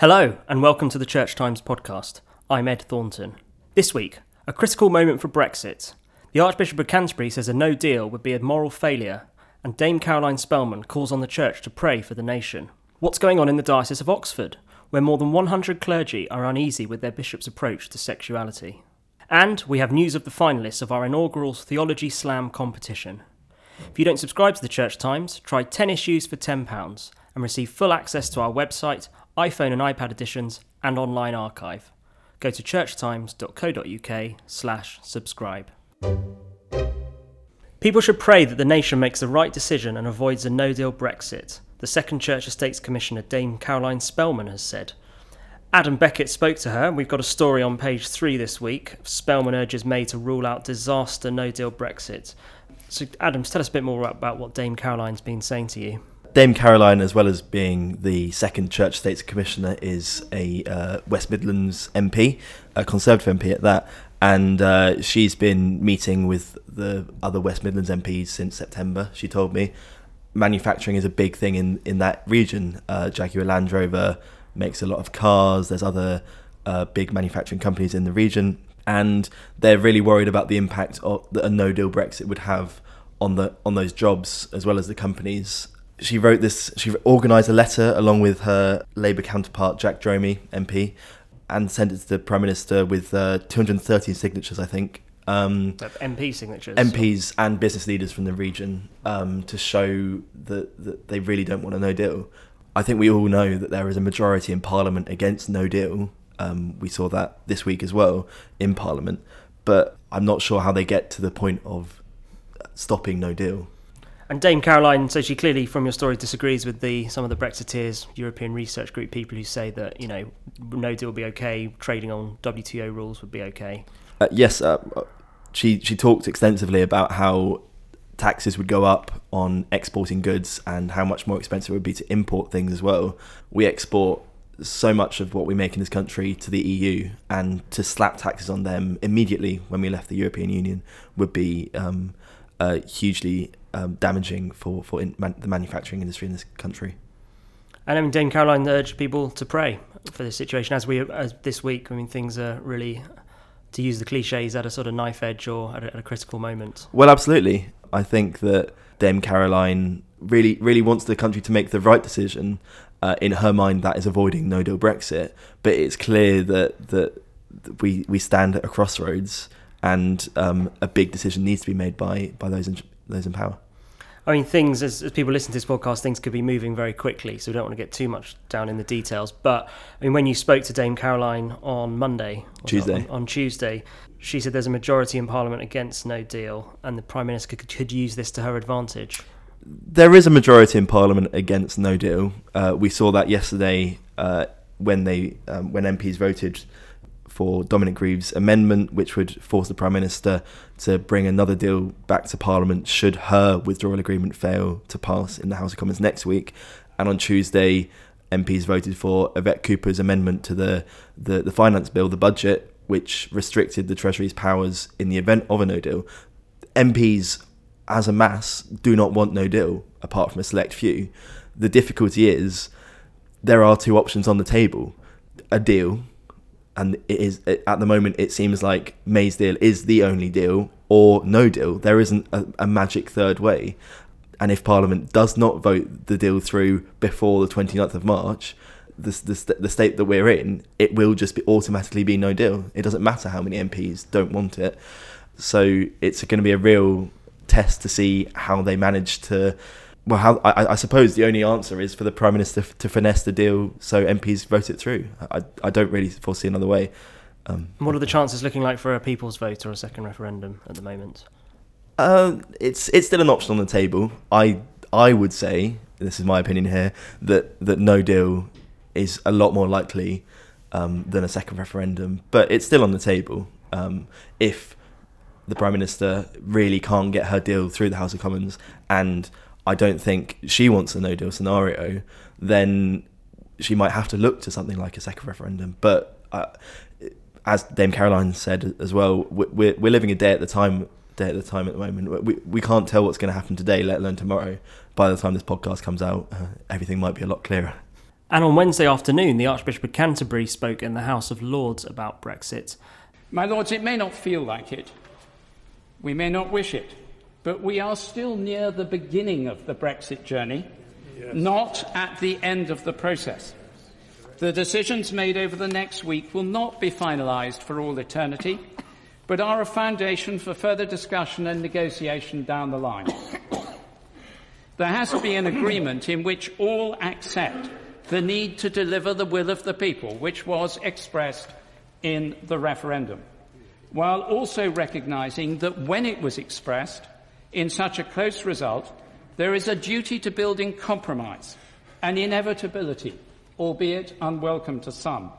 Hello, and welcome to the Church Times podcast. I'm Ed Thornton. This week, a critical moment for Brexit. The Archbishop of Canterbury says a no deal would be a moral failure, and Dame Caroline Spelman calls on the Church to pray for the nation. What's going on in the Diocese of Oxford, where more than 100 clergy are uneasy with their bishop's approach to sexuality? And we have news of the finalists of our inaugural Theology Slam competition. If you don't subscribe to the Church Times, try 10 issues for £10 and receive full access to our website, iPhone and iPad editions, and online archive. Go to churchtimes.co.uk slash subscribe. People should pray that the nation makes the right decision and avoids a no-deal Brexit, the Second Church Estates Commissioner Dame Caroline Spelman has said. Adam Becket spoke to her. We've got a story on page three this week. Spelman urges May to rule out disaster no deal Brexit. So, Adam, tell us a bit more about what Dame Caroline's been saying to you. Dame Caroline, as well as being the second Church Estates Commissioner, is a uh, West Midlands MP, a Conservative MP at that, and uh, she's been meeting with the other West Midlands MPs since September. She told me manufacturing is a big thing in in that region. Uh, Jaguar Land Rover makes a lot of cars. There's other uh, big manufacturing companies in the region, and they're really worried about the impact of, that a No Deal Brexit would have on the on those jobs as well as the companies. She wrote this. She organised a letter along with her Labour counterpart Jack Dromey MP, and sent it to the Prime Minister with uh, 213 signatures, I think. Um, MP signatures. MPs and business leaders from the region um, to show that, that they really don't want a no deal. I think we all know that there is a majority in Parliament against no deal. Um, we saw that this week as well in Parliament, but I'm not sure how they get to the point of stopping no deal. And Dame Caroline, so she clearly, from your story, disagrees with the some of the Brexiteers, European Research Group people who say that you know no deal will be okay, trading on WTO rules would be okay. Uh, yes, uh, she she talked extensively about how taxes would go up on exporting goods and how much more expensive it would be to import things as well. We export so much of what we make in this country to the EU, and to slap taxes on them immediately when we left the European Union would be um, uh, hugely um, damaging for for man- the manufacturing industry in this country. And I mean, Dame Caroline urged people to pray for this situation as we as this week. I mean, things are really, to use the cliches, at a sort of knife edge or at a, at a critical moment. Well, absolutely. I think that Dame Caroline really really wants the country to make the right decision. Uh, in her mind, that is avoiding No Deal Brexit. But it's clear that that we we stand at a crossroads, and um, a big decision needs to be made by by those in, those in power. I mean, things as, as people listen to this podcast, things could be moving very quickly, so we don't want to get too much down in the details. But I mean, when you spoke to Dame Caroline on Monday, Tuesday, on, on, Tuesday, she said there's a majority in Parliament against No Deal, and the Prime Minister could, could use this to her advantage. There is a majority in Parliament against No Deal. Uh, we saw that yesterday uh, when they um, when MPs voted for Dominic Grieve's amendment, which would force the Prime Minister to bring another deal back to Parliament should her withdrawal agreement fail to pass in the House of Commons next week. And on Tuesday, MPs voted for Yvette Cooper's amendment to the, the, the finance bill, the budget, which restricted the Treasury's powers in the event of a no deal. MPs, as a mass, do not want no deal, apart from a select few. The difficulty is there are two options on the table a deal and it is at the moment it seems like May's deal is the only deal or no deal. There isn't a, a, magic third way. And if Parliament does not vote the deal through before the 29th of March, the, the, the state that we're in, it will just be automatically be no deal. It doesn't matter how many MPs don't want it. So it's going to be a real test to see how they manage to well, how, I, I, suppose the only answer is for the prime minister to finesse the deal so MPs vote it through. I, I don't really foresee another way. Um, what are the chances looking like for a people's vote or a second referendum at the moment? Uh, it's it's still an option on the table. I I would say this is my opinion here that that no deal is a lot more likely um, than a second referendum, but it's still on the table. Um, if the prime minister really can't get her deal through the House of Commons and I don't think she wants a no deal scenario, then she might have to look to something like a second referendum. But uh, as Dame Caroline said as well, we're we're living a day at the time. Day at the time at the moment, we we can't tell what's going to happen today, let alone tomorrow. By the time this podcast comes out, uh, everything might be a lot clearer. And on Wednesday afternoon, the Archbishop of Canterbury spoke in the House of Lords about Brexit. My Lords, it may not feel like it, we may not wish it, but we are still near the beginning of the Brexit journey, yes. not at the end of the process. The decisions made over the next week will not be finalised for all eternity, but are a foundation for further discussion and negotiation down the line. There has to be an agreement in which all accept the need to deliver the will of the people, which was expressed in the referendum, while also recognising that when it was expressed in such a close result, there is a duty to building compromise, an inevitability albeit unwelcome to some.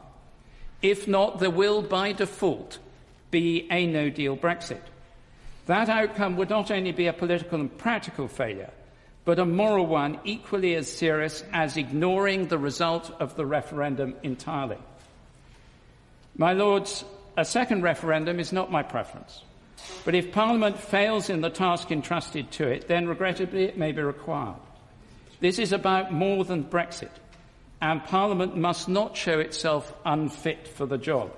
If not, there will by default be a no deal Brexit. That outcome would not only be a political and practical failure, but a moral one equally as serious as ignoring the result of the referendum entirely. My Lords, a second referendum is not my preference. But if Parliament fails in the task entrusted to it, then regrettably it may be required. This is about more than Brexit and Parliament must not show itself unfit for the job.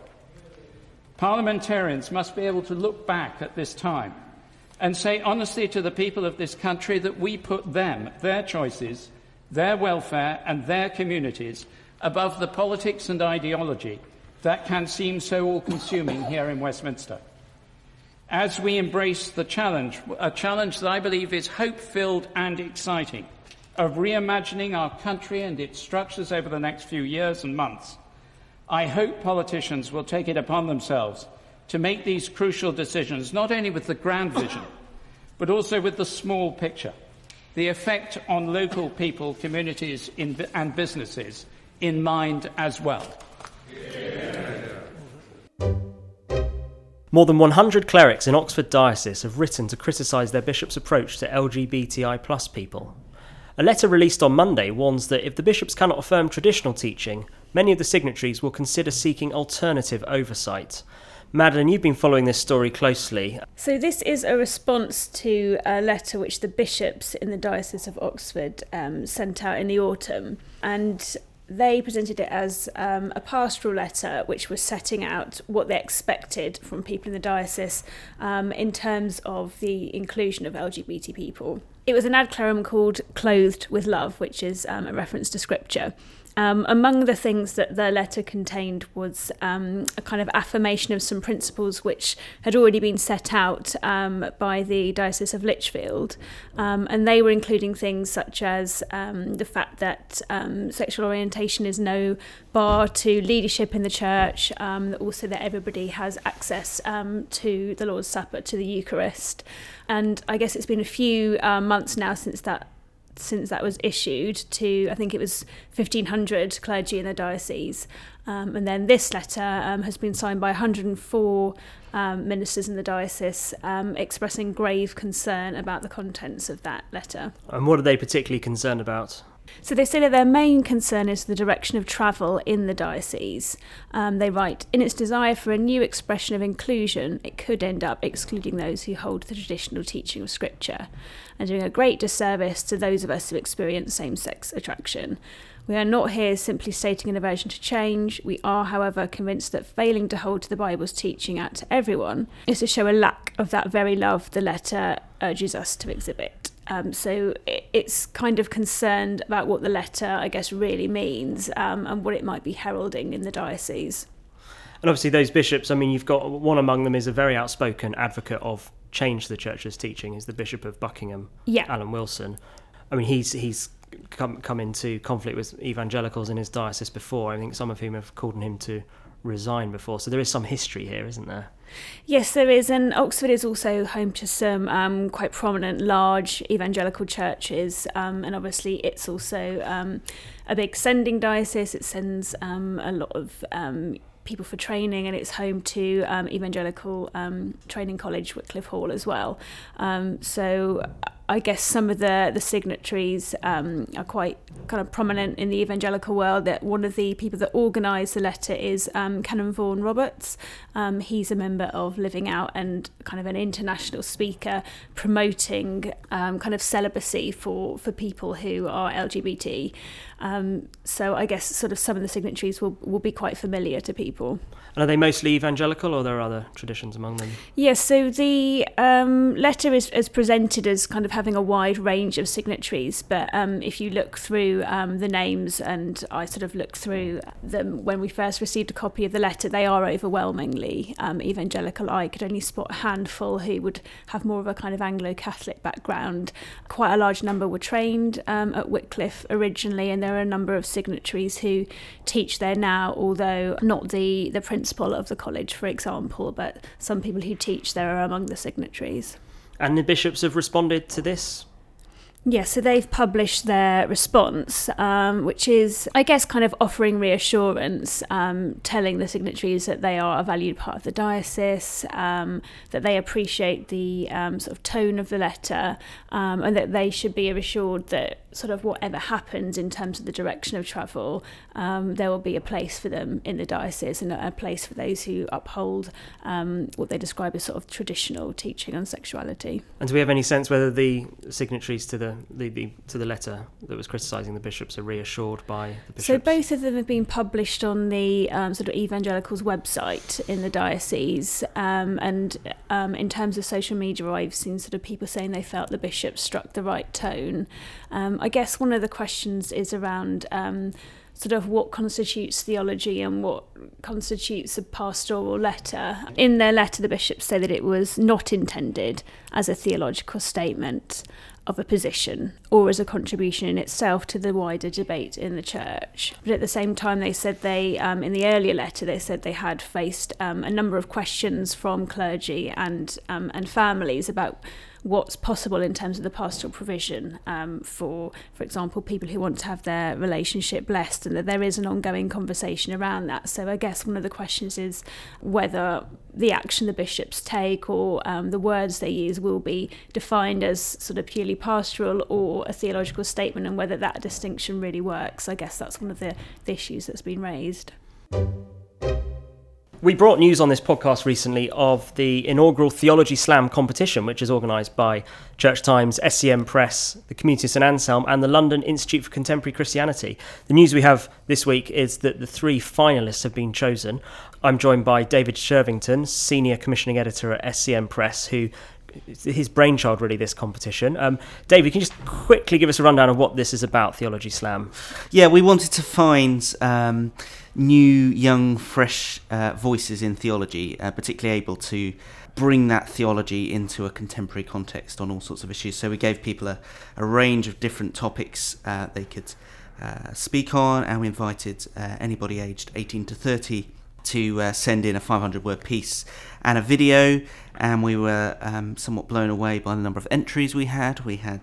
Parliamentarians must be able to look back at this time and say honestly to the people of this country that we put them, their choices, their welfare, and their communities above the politics and ideology that can seem so all consuming here in Westminster. As we embrace the challenge, a challenge that I believe is hope filled and exciting of reimagining our country and its structures over the next few years and months, I hope politicians will take it upon themselves to make these crucial decisions, not only with the grand vision, but also with the small picture, the effect on local people, communities, in, and businesses in mind as well. More than 100 clerics in Oxford Diocese have written to criticise their bishop's approach to LGBTI plus people. A letter released on Monday warns that if the bishops cannot affirm traditional teaching, many of the signatories will consider seeking alternative oversight. Madeleine, you've been following this story closely. So, this is a response to a letter which the bishops in the Diocese of Oxford um, sent out in the autumn. And they presented it as um, a pastoral letter which was setting out what they expected from people in the diocese um, in terms of the inclusion of LGBT people. It was an ad clerum called Clothed with Love, which is um, a reference to scripture. Um, among the things that the letter contained was um, a kind of affirmation of some principles which had already been set out um, by the Diocese of Lichfield. Um, and they were including things such as um, the fact that um, sexual orientation is no bar to leadership in the church, also that everybody has access to the Lord's Supper, to the Eucharist. And I guess it's been a few uh, months now since that since that was issued to, I think it was 1,500 clergy in the diocese. Um, and then this letter um, has been signed by 104 um, ministers in the diocese um, expressing grave concern about the contents of that letter. And what are they particularly concerned about? So they say that their main concern is the direction of travel in the diocese. Um, they write, in its desire for a new expression of inclusion, it could end up excluding those who hold the traditional teaching of Scripture and doing a great disservice to those of us who experience same sex attraction. We are not here simply stating an aversion to change. We are, however, convinced that failing to hold to the Bible's teaching out to everyone is to show a lack of that very love the letter urges us to exhibit. Um, so it's kind of concerned about what the letter, I guess, really means um, and what it might be heralding in the diocese. And obviously, those bishops, I mean, you've got one among them is a very outspoken advocate of change the church's teaching, is the Bishop of Buckingham, yeah. Alan Wilson. I mean, he's he's come come into conflict with evangelicals in his diocese before. I think some of whom have called on him to resign before. So there is some history here, isn't there? Yes, there is, and Oxford is also home to some um, quite prominent, large evangelical churches, um, and obviously it's also um, a big sending diocese. It sends um, a lot of um, people for training, and it's home to um, Evangelical Training College, Wycliffe Hall, as well. so I guess some of the the signatories um, are quite kind of prominent in the evangelical world. That one of the people that organised the letter is um, Canon Vaughan Roberts. Um, he's a member of Living Out and kind of an international speaker promoting um, kind of celibacy for for people who are LGBT. Um, so I guess sort of some of the signatories will will be quite familiar to people. And are they mostly evangelical, or are there are other traditions among them? Yes, so the um, letter is, is presented as kind of having a wide range of signatories, but um, if you look through um, the names, and I sort of looked through them when we first received a copy of the letter, they are overwhelmingly um, evangelical. I could only spot a handful who would have more of a kind of Anglo Catholic background. Quite a large number were trained um, at Wycliffe originally, and there are a number of signatories who teach there now, although not the, the principal of the college, for example, but some people who teach there are among the signatories. And the bishops have responded to this yeah, so they've published their response, um, which is, I guess, kind of offering reassurance, um, telling the signatories that they are a valued part of the diocese, um, that they appreciate the um, sort of tone of the letter, um, and that they should be assured that sort of whatever happens in terms of the direction of travel, um, there will be a place for them in the diocese and a place for those who uphold what they describe as sort of traditional teaching on sexuality. And do we have any sense whether the signatories to the the, the, to the letter that was criticising the bishops are reassured by the bishops? So both of them have been published on the um, sort of evangelicals website in the diocese, um, and um, in terms of social media, I've seen sort of people saying they felt the bishops struck the right tone. Um, I guess one of the questions is around um, sort of what constitutes theology and what constitutes a pastoral letter. In their letter, the bishops say that it was not intended as a theological statement of a position or as a contribution in itself to the wider debate in the church. But at the same time, they said they, um, in the earlier letter, they said they had faced um, a number of questions from clergy and um, and families about what's possible in terms of the pastoral provision um, for, for example, people who want to have their relationship blessed, and that there is an ongoing conversation around that. So I guess one of the questions is whether the action the bishops take or um, the words they use will be defined as sort of purely pastoral or a theological statement, and whether that distinction really works. I guess that's one of the, the issues that's been raised. We brought news on this podcast recently of the inaugural Theology Slam competition, which is organised by Church Times, SCM Press, the Community of St Anselm, and the London Institute for Contemporary Christianity. The news we have this week is that the three finalists have been chosen. I'm joined by David Shervington, Senior Commissioning Editor at SCM Press, who his brainchild really this competition um, david can you just quickly give us a rundown of what this is about theology slam yeah we wanted to find um, new, young, fresh uh, voices in theology, uh, particularly able to bring that theology into a contemporary context on all sorts of issues. So we gave people a, a range of different topics uh, they could uh, speak on, and we invited uh, anybody aged 18 to 30 to uh, send in a 500 word piece and a video. And we were um, somewhat blown away by the number of entries we had. We had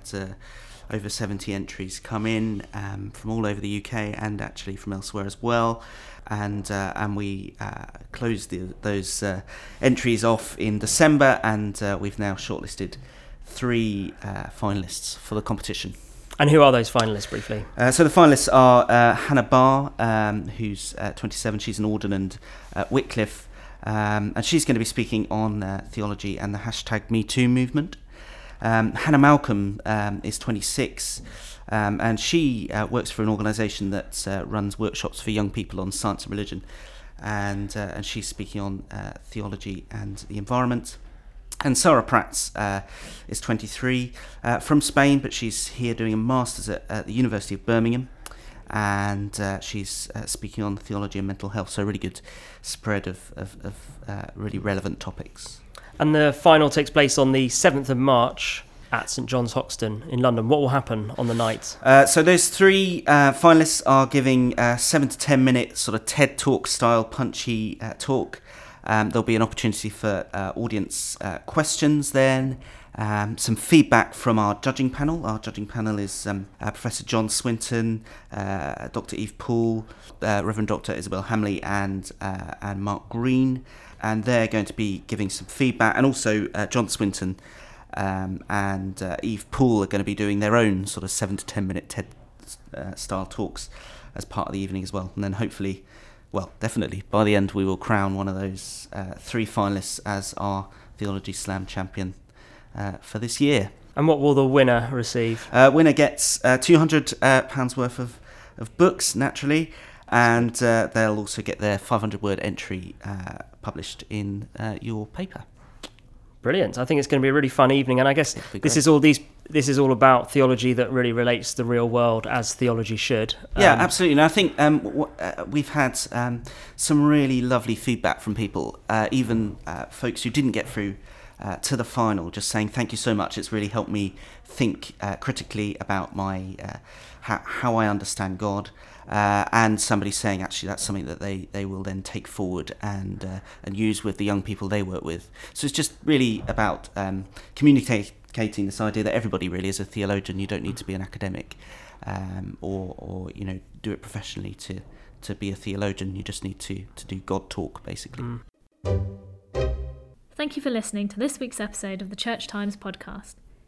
over 70 entries come in um, from all over the UK and actually from elsewhere as well. And uh, and we uh, closed the, those uh, entries off in December, and uh, we've now shortlisted three uh, finalists for the competition. And who are those finalists, briefly? Uh, so the finalists are Hannah Barr, um, who's 27. She's an ordinand at Wycliffe, um, and she's going to be speaking on theology and the hashtag Me Too movement. Um, Hannah Malcolm um, is 26. Um, and she uh, works for an organisation that uh, runs workshops for young people on science and religion, and uh, and she's speaking on uh, theology and the environment. And Sarah Prats uh, is 23 uh, from Spain, but she's here doing a master's at, at the University of Birmingham, and she's speaking on theology and mental health. So really good spread of of, of really relevant topics. And the final takes place on the 7th of March at St John's Hoxton in London. What will happen on the night? Uh, so those three uh, finalists are giving uh, seven to ten minute sort of TED talk style punchy uh, talk. Um, there'll be an opportunity for uh, audience uh, questions then. Um, some feedback from our judging panel. Our judging panel is um, Professor John Swinton, Dr. Eve Poole, Reverend Dr. Isabel Hamley, and and Mark Greene and they're going to be giving some feedback. And also, uh, John Swinton um, and uh, Eve Poole are going to be doing their own sort of seven to ten minute TED uh, style talks as part of the evening as well. And then hopefully, well, definitely by the end, we will crown one of those uh, three finalists as our Theology Slam champion uh, for this year. And what will the winner receive? Uh, winner gets uh, two hundred pounds worth of of books, naturally, and they'll also get their five hundred word entry published in your paper. Brilliant. I think it's going to be a really fun evening, and I guess this is all these. This is all about theology that really relates to the real world as theology should. Yeah, um, absolutely. And I think um, w- uh, we've had um, some really lovely feedback from people, uh, even uh, folks who didn't get through uh, to the final, just saying thank you so much. It's really helped me think uh, critically about my uh, how, how I understand God uh, and somebody saying actually that's something that they, they will then take forward and uh, and use with the young people they work with. So it's just really about um, communicating this idea that everybody really is a theologian. You don't need to be an academic um, or or you know do it professionally to to be a theologian. You just need to to do God talk basically. Mm. Thank you for listening to this week's episode of the Church Times podcast.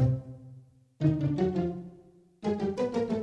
Thank you.